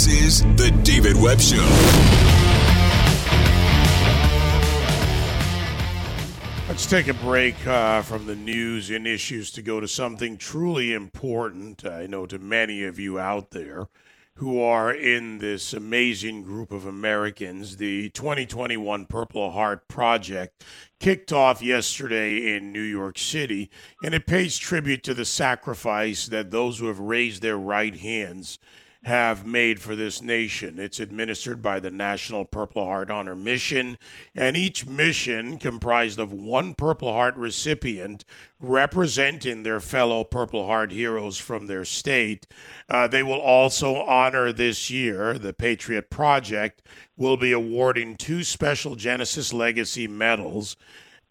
This is The David Webb Show. Let's take a break uh, from the news and issues to go to something truly important. I know to many of you out there who are in this amazing group of Americans. The 2021 Purple Heart Project kicked off yesterday in New York City, and it pays tribute to the sacrifice that those who have raised their right hands have made for this nation. It's administered by the National Purple Heart Honor Mission, and each mission comprised of one Purple Heart recipient representing their fellow Purple Heart heroes from their state. Uh, they will also honor this year, the Patriot Project will be awarding two special Genesis Legacy medals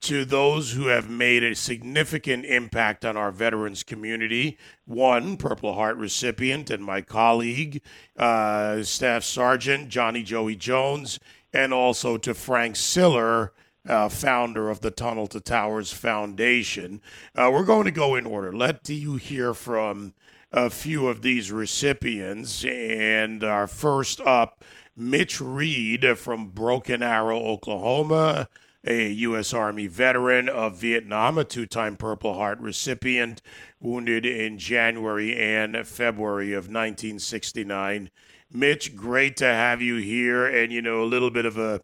to those who have made a significant impact on our veterans community. One Purple Heart recipient and my colleague, uh, Staff Sergeant Johnny Joey Jones, and also to Frank Siller. Uh, founder of the Tunnel to Towers Foundation. Uh, we're going to go in order. Let you hear from a few of these recipients. And our first up, Mitch Reed from Broken Arrow, Oklahoma a U.S. Army veteran of Vietnam, a two time Purple Heart recipient, wounded in January and February of 1969. Mitch, great to have you here. And, you know, a little bit of a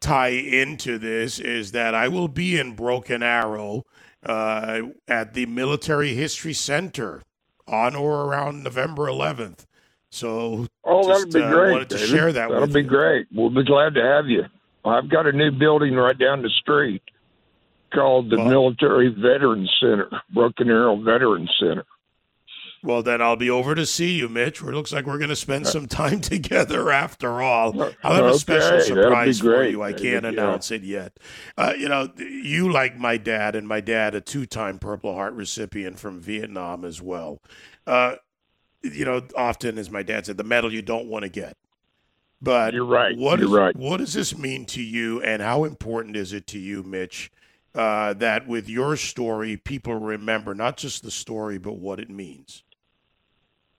tie into this is that I will be in Broken Arrow uh, at the Military History Center on or around November 11th. So, oh, just, that'd be uh, great. Wanted to David. share that. That'll be you. great. We'll be glad to have you. I've got a new building right down the street called the Well- Military Veterans Center, Broken Arrow Veterans Center. Well, then I'll be over to see you, Mitch. It looks like we're going to spend some time together after all. I'll have a special surprise for you. I can't yeah. announce it yet. Uh, you know, you like my dad, and my dad, a two time Purple Heart recipient from Vietnam as well. Uh, you know, often, as my dad said, the medal you don't want to get. But You're right. What You're is- right. What does this mean to you, and how important is it to you, Mitch, uh, that with your story, people remember not just the story, but what it means?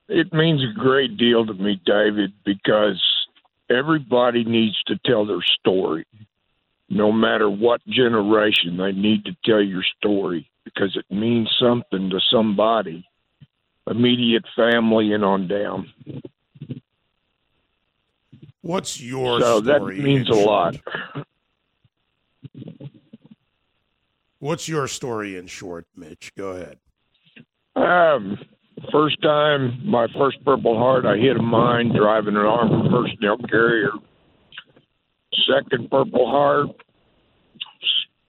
It means a great deal to me, David, because everybody needs to tell their story. No matter what generation, they need to tell your story because it means something to somebody, immediate family and on down. What's your so that means a lot. What's your story in short, Mitch? Go ahead. Um, first time, my first Purple Heart, I hit a mine driving an armored personnel carrier. Second Purple Heart,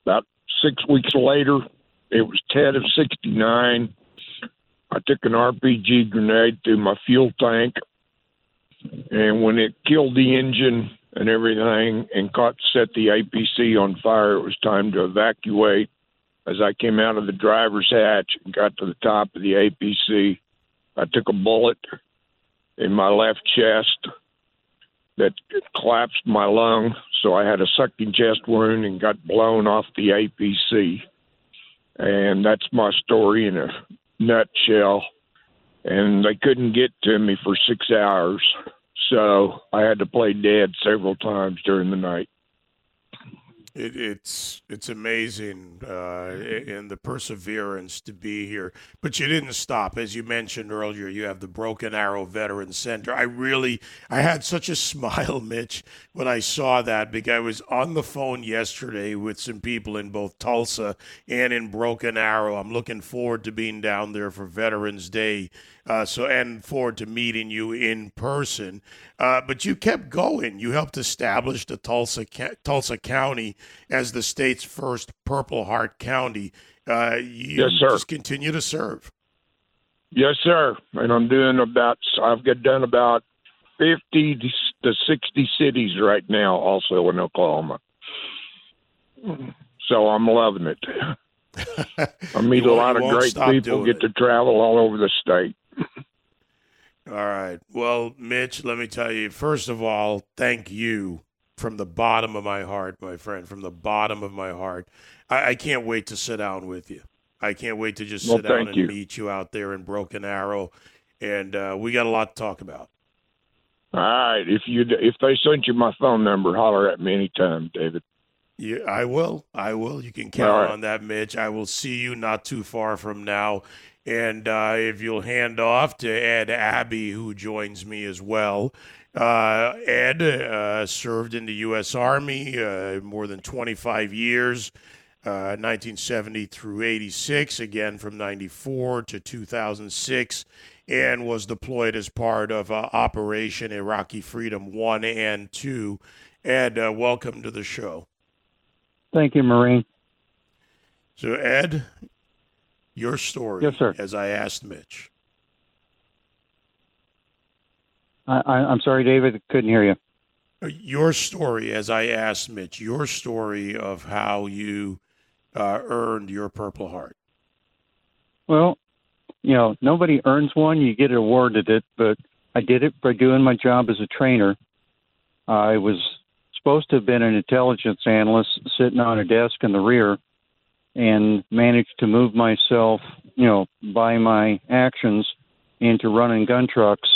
about six weeks later, it was Tet of 69. I took an RPG grenade through my fuel tank, and when it killed the engine and everything and caught set the APC on fire, it was time to evacuate as I came out of the driver's hatch and got to the top of the APC, I took a bullet in my left chest that collapsed my lung. So I had a sucking chest wound and got blown off the APC. And that's my story in a nutshell. And they couldn't get to me for six hours. So I had to play dead several times during the night. It, it's it's amazing uh, and the perseverance to be here. But you didn't stop, as you mentioned earlier. You have the Broken Arrow Veteran Center. I really I had such a smile, Mitch, when I saw that because I was on the phone yesterday with some people in both Tulsa and in Broken Arrow. I'm looking forward to being down there for Veterans Day. Uh, so and forward to meeting you in person. Uh, but you kept going. You helped establish the Tulsa Tulsa County as the state's first Purple Heart County. Uh, you Yes, sir. just continue to serve. Yes, sir. And I'm doing about I've got done about fifty to sixty cities right now, also in Oklahoma. So I'm loving it. I meet a lot of great people, get it. to travel all over the state. All right. Well, Mitch, let me tell you, first of all, thank you from the bottom of my heart, my friend, from the bottom of my heart. I, I can't wait to sit down with you. I can't wait to just Well, sit down and you. meet you out there in Broken Arrow. And uh, we got a lot to talk about. All right. If you if they sent you my phone number, holler at me anytime, David. Yeah, I will. I will. You can count right. on that, Mitch. I will see you not too far from now. And uh, if you'll hand off to Ed Abbey, who joins me as well. Uh, Ed uh, served in the U.S. Army uh, more than 25 years, 1970 uh, through 86, again from 94 to 2006, and was deployed as part of uh, Operation Iraqi Freedom 1 and 2. Ed, welcome to the show. Thank you, Marine. So, Ed, your story, yes, sir. as I asked Mitch. I, am sorry, David, couldn't hear you. Your story, as I asked Mitch, your story of how you uh, earned your Purple Heart. Well, you know, nobody earns one. You get awarded it, but I did it by doing my job as a trainer. I was supposed to have been an intelligence analyst sitting on a desk in the rear and managed to move myself, you know, by my actions into running gun trucks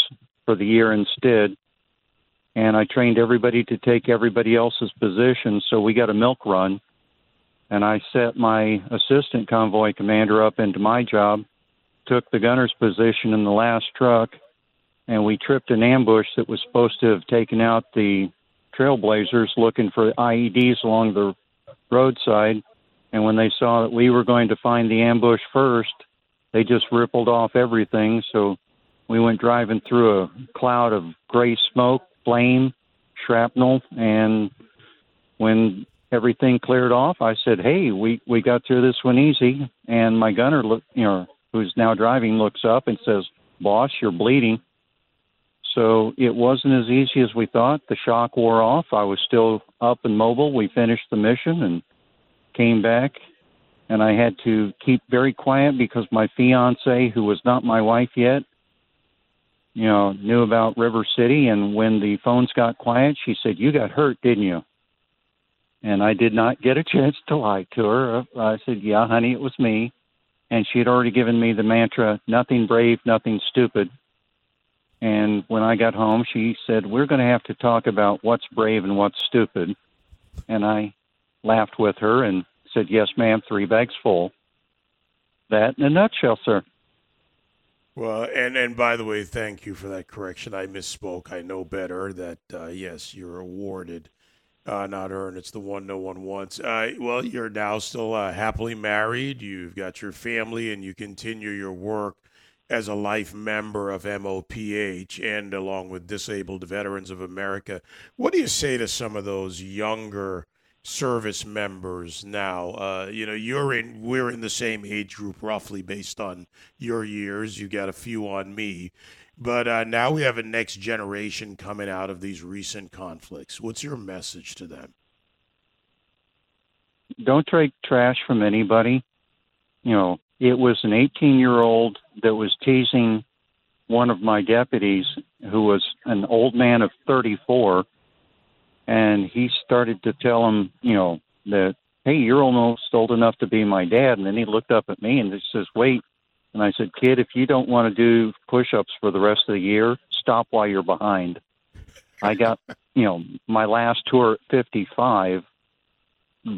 for the year instead. And I trained everybody to take everybody else's position. So we got a milk run. And I set my assistant convoy commander up into my job, took the gunner's position in the last truck, and we tripped an ambush that was supposed to have taken out the trailblazers looking for IEDs along the roadside. And when they saw that we were going to find the ambush first, they just rippled off everything. So we went driving through a cloud of gray smoke, flame, shrapnel, and when everything cleared off, I said, "Hey, we we got through this one easy." And my gunner, look, you know, who's now driving, looks up and says, "Boss, you're bleeding." So it wasn't as easy as we thought. The shock wore off. I was still up and mobile. We finished the mission and came back, and I had to keep very quiet because my fiance, who was not my wife yet, you know, knew about River City. And when the phones got quiet, she said, "You got hurt, didn't you?" And I did not get a chance to lie to her. I said, "Yeah, honey, it was me." And she had already given me the mantra, "Nothing brave, nothing stupid." And when I got home, she said, We're going to have to talk about what's brave and what's stupid. And I laughed with her and said, Yes, ma'am, three bags full. That in a nutshell, sir. Well, and and by the way, thank you for that correction. I misspoke. I know better that uh, yes, you're awarded, uh, not earned. It's the one no one wants. Uh, well, you're now still uh, happily married. You've got your family, and you continue your work as a life member of MOPH and along with Disabled Veterans of America. What do you say to some of those younger? Service members now. Uh, you know, you're in, we're in the same age group roughly based on your years. You got a few on me. But uh, now we have a next generation coming out of these recent conflicts. What's your message to them? Don't take trash from anybody. You know, it was an 18 year old that was teasing one of my deputies who was an old man of 34 and he started to tell him, you know, that hey, you're almost old enough to be my dad. And then he looked up at me and he says, wait. And I said, kid, if you don't want to do push-ups for the rest of the year, stop while you're behind. I got, you know, my last tour at 55.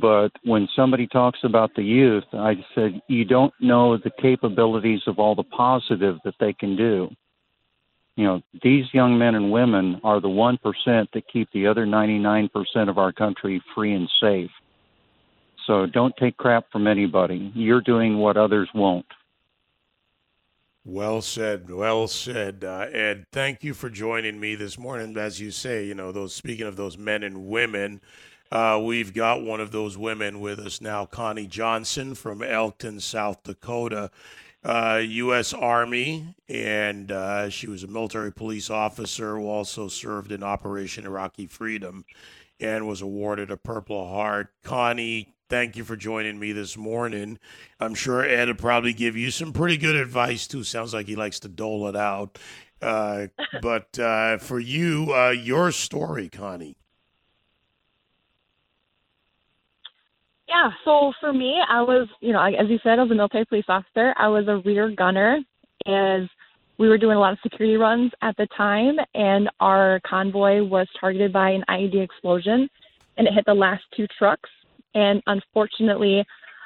But when somebody talks about the youth, I said, you don't know the capabilities of all the positive that they can do you know, these young men and women are the 1% that keep the other 99% of our country free and safe. So don't take crap from anybody. You're doing what others won't. Well said. Well said, uh, Ed. Thank you for joining me this morning. As you say, you know, those speaking of those men and women, uh, we've got one of those women with us now, Connie Johnson from Elkton, South Dakota uh, U.S. Army, and uh, she was a military police officer who also served in Operation Iraqi Freedom and was awarded a Purple Heart. Connie, thank you for joining me this morning. I'm sure Ed will probably give you some pretty good advice, too. Sounds like he likes to dole it out. Uh, but uh, for you, uh, your story, Connie. Yeah, so for me, I was, you know, as you said, I was a military police officer. I was a rear gunner. As we were doing a lot of security runs at the time, and our convoy was targeted by an IED explosion, and it hit the last two trucks. And unfortunately,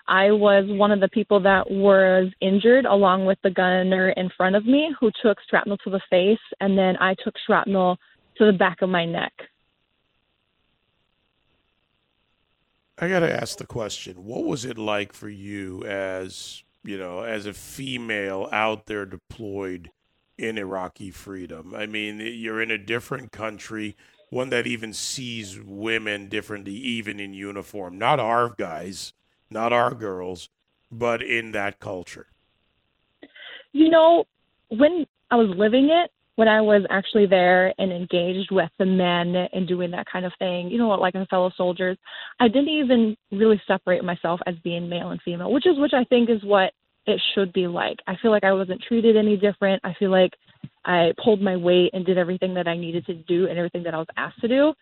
I was one of the people that was injured along with the gunner in front of me who took shrapnel to the face, and then I took shrapnel to the back of my neck. I got to ask the question what was it like for you as, you know, as a female out there deployed in Iraqi freedom? I mean, you're in a different country, one that even sees women differently, even in uniform. Not our guys, not our girls, but in that culture. You know, when I was living it, when I was actually there and engaged with the men and doing that kind of thing, you know, like my fellow soldiers, I didn't even really separate myself as being male and female, which is which I think is what it should be like. I feel like I wasn't treated any different. I feel like I pulled my weight and did everything that I needed to do and everything that I was asked to do.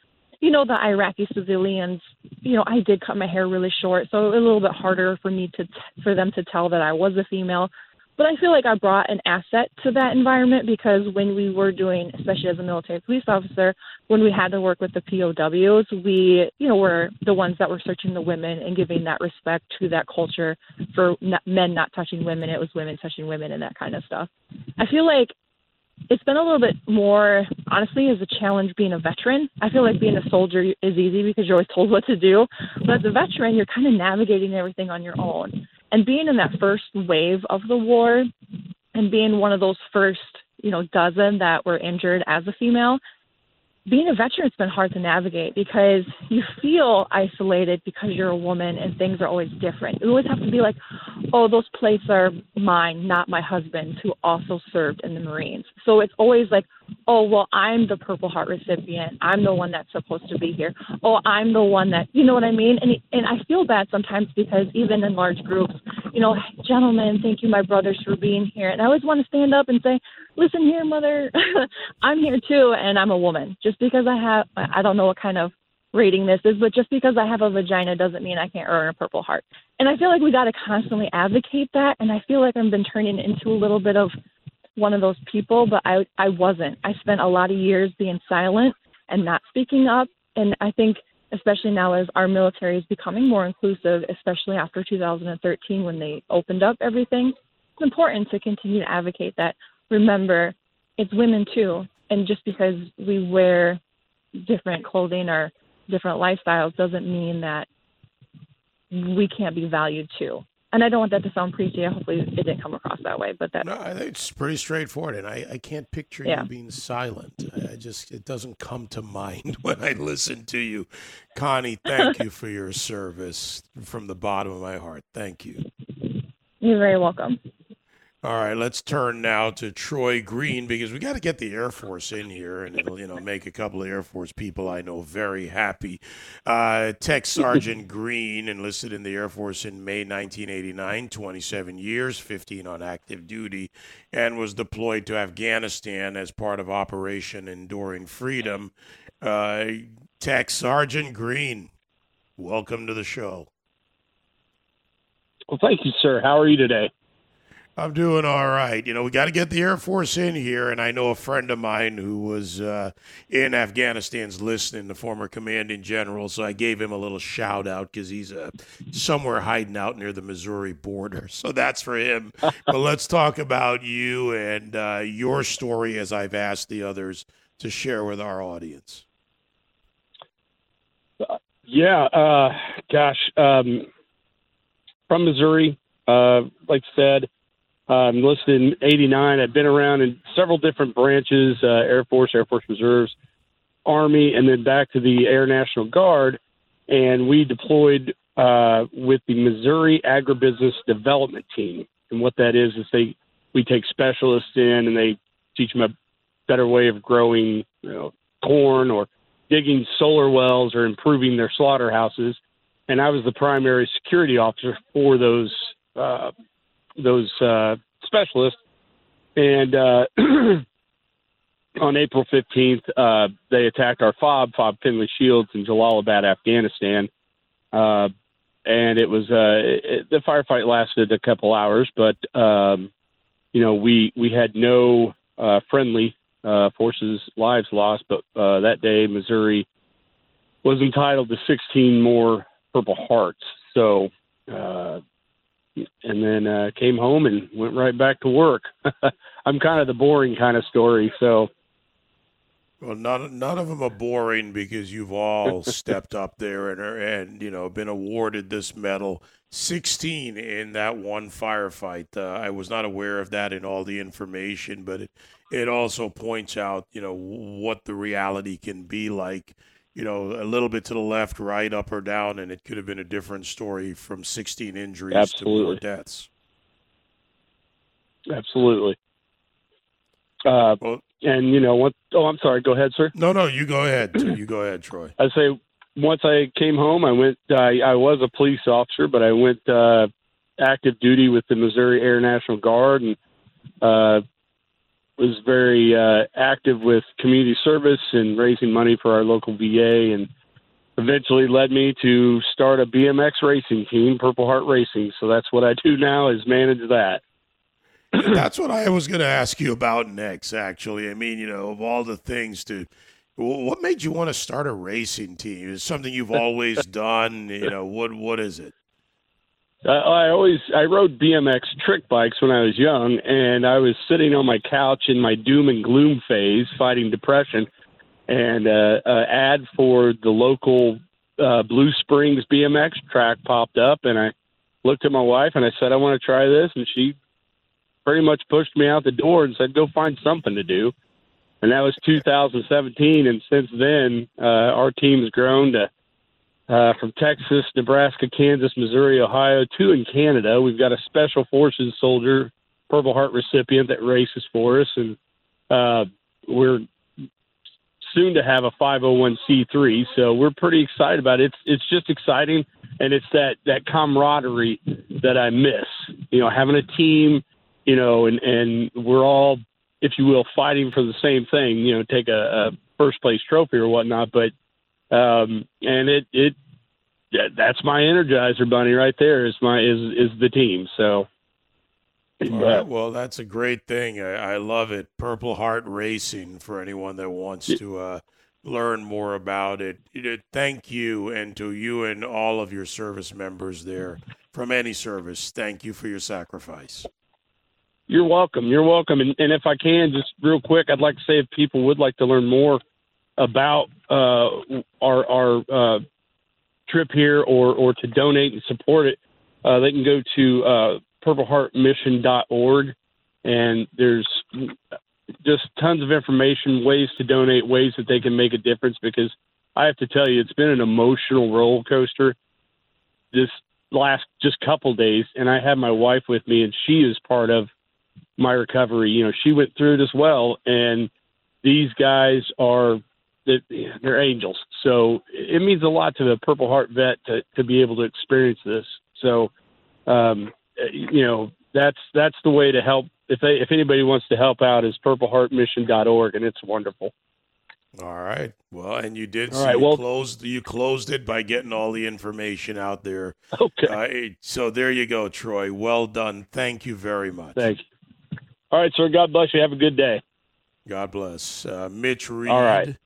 You know, the Iraqi civilians, you know, I did cut my hair really short, so it was a little bit harder for me to for them to tell that I was a female but I feel like I brought an asset to that environment because when we were doing, especially as a military police officer, when we had to work with the POWs, we, you know, were the ones that were searching the women and giving that respect to that culture for men not touching women. It was women touching women and that kind of stuff. I feel like it's been a little bit more honestly as a challenge being a veteran. I feel like being a soldier is easy because you're always told what to do, but as a veteran, you're kind of navigating everything on your own and being in that first wave of the war and being one of those first you know dozen that were injured as a female being a veteran has been hard to navigate because you feel isolated because you're a woman and things are always different. You always have to be like, oh, those plates are mine, not my husband's, who also served in the Marines. So it's always like, oh, well, I'm the Purple Heart recipient. I'm the one that's supposed to be here. Oh, I'm the one that, you know what I mean? And and I feel bad sometimes because even in large groups, you know, gentlemen, thank you, my brothers, for being here. And I always want to stand up and say, listen here, mother, I'm here too, and I'm a woman. Just because I have, I don't know what kind of rating this is, but just because I have a vagina doesn't mean I can't earn a Purple Heart. And I feel like we got to constantly advocate that. And I feel like I've been turning into a little bit of one of those people, but I I wasn't. I spent a lot of years being silent and not speaking up. And I think especially now as our military is becoming more inclusive, especially after 2013 when they opened up everything, it's important to continue to advocate that. Remember, it's women too, and just because we wear different clothing or different lifestyles doesn't mean that we can't be valued too and I don't want that to sound preachy. Hopefully, it didn't come across that way. But that no, I think it's pretty straightforward, and I, I can't picture yeah. you being silent. I just it doesn't come to mind when I listen to you, Connie. Thank you for your service from the bottom of my heart. Thank you. You're very welcome. All right, let's turn now to Troy Green because we got to get the Air Force in here, and it'll you know make a couple of Air Force people I know very happy. Uh, Tech Sergeant Green enlisted in the Air Force in May 1989, 27 years, 15 on active duty, and was deployed to Afghanistan as part of Operation Enduring Freedom. Uh, Tech Sergeant Green, welcome to the show. Well, thank you, sir. How are you today? I'm doing all right. You know, we got to get the Air Force in here, and I know a friend of mine who was uh, in Afghanistan's listening, the former commanding general. So I gave him a little shout out because he's uh, somewhere hiding out near the Missouri border. So that's for him. but let's talk about you and uh, your story, as I've asked the others to share with our audience. Yeah, uh, gosh, um, from Missouri, uh, like said I'm um, listed in 89. I've been around in several different branches uh, Air Force, Air Force Reserves, Army, and then back to the Air National Guard. And we deployed uh, with the Missouri Agribusiness Development Team. And what that is, is they we take specialists in and they teach them a better way of growing you know, corn or digging solar wells or improving their slaughterhouses. And I was the primary security officer for those uh, those uh, specialists. And uh, on April 15th, uh, they attacked our FOB, FOB Finley Shields in Jalalabad, Afghanistan. Uh, and it was uh, it, the firefight lasted a couple hours, but um, you know we we had no uh, friendly uh, forces lives lost, but uh, that day Missouri was entitled to 16 more Purple Hearts. So, uh, and then uh, came home and went right back to work. I'm kind of the boring kind of story, so. Well, none none of them are boring because you've all stepped up there and and you know been awarded this medal. Sixteen in that one firefight. Uh, I was not aware of that in all the information, but it it also points out you know what the reality can be like. You know, a little bit to the left, right, up or down, and it could have been a different story from 16 injuries Absolutely. to more deaths. Absolutely. Uh, Well, and you know what? Oh, I'm sorry. Go ahead, sir. no, no, you go ahead. You go ahead, Troy. I say once I came home, I went. I, I was a police officer, but I went uh, active duty with the Missouri Air National Guard and uh, was very uh, active with community service and raising money for our local VA, and eventually led me to start a BMX racing team, Purple Heart Racing. So that's what I do now is manage that. That's what I was going to ask you about next, actually. I mean, you know, of all the things to, what made you want to start a racing team? Is something you've always done? You know, what what is it? I, always I rode BMX trick bikes when I was young, and I was sitting on my couch in my doom and gloom phase, fighting depression, and uh, an ad for the local uh, Blue Springs BMX track popped up, and I looked at my wife and I said I want to try this, and she pretty much pushed me out the door and said go find something to do, and that was 2017, and since then uh, our team's grown to uh, from Texas, Nebraska, Kansas, Missouri, Ohio, two in Canada. We've got a Special Forces soldier, Purple Heart recipient that races for us, and uh, we're soon to have a 501c3. So we're pretty excited about it. It's it's just exciting, and it's that that camaraderie that I miss. You know, having a team, you know, and and we're all, if you will, fighting for the same thing. You know, take a, a first place trophy or whatnot, but um, and it it that's my energizer bunny right there is my is is the team. So right. Well, that's a great thing. I, I love it. Purple Heart Racing for anyone that wants to uh, learn more about it. Thank you, and to you and all of your service members there from any service. Thank you for your sacrifice. You're welcome. You're welcome. And, and if I can, just real quick, I'd like to say if people would like to learn more about uh, our our uh, trip here or or to donate and support it, uh, they can go to uh, purpleheartmission.org, and there's just tons of information, ways to donate, ways that they can make a difference. Because I have to tell you, it's been an emotional roller coaster this last just couple days, and I have my wife with me, and she is part of my recovery. You know, she went through it as well, and these guys are that they're angels. So it means a lot to the Purple Heart vet to to be able to experience this. So, um, you know, that's that's the way to help. If they, if anybody wants to help out, is purpleheartmission.org, and it's wonderful. All right. Well, and you did. All so right, you well- closed. You closed it by getting all the information out there. Okay, Uh, so there you go, Troy. Well done. Thank you very much. thank you. All right, sir. God bless you. Have a good day. God bless. Uh, Mitch Reed, All right.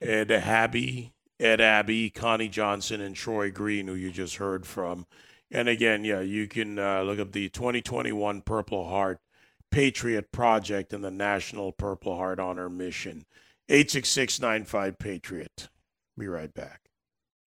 Ed Abbey, Ed Abbey, Connie Johnson, and Troy Green, who you just heard from. And again, yeah, you can uh, look up the 2021 Purple Heart Patriot Project and the National Purple Heart Honor Mission. 86695 Patriot. Be right back.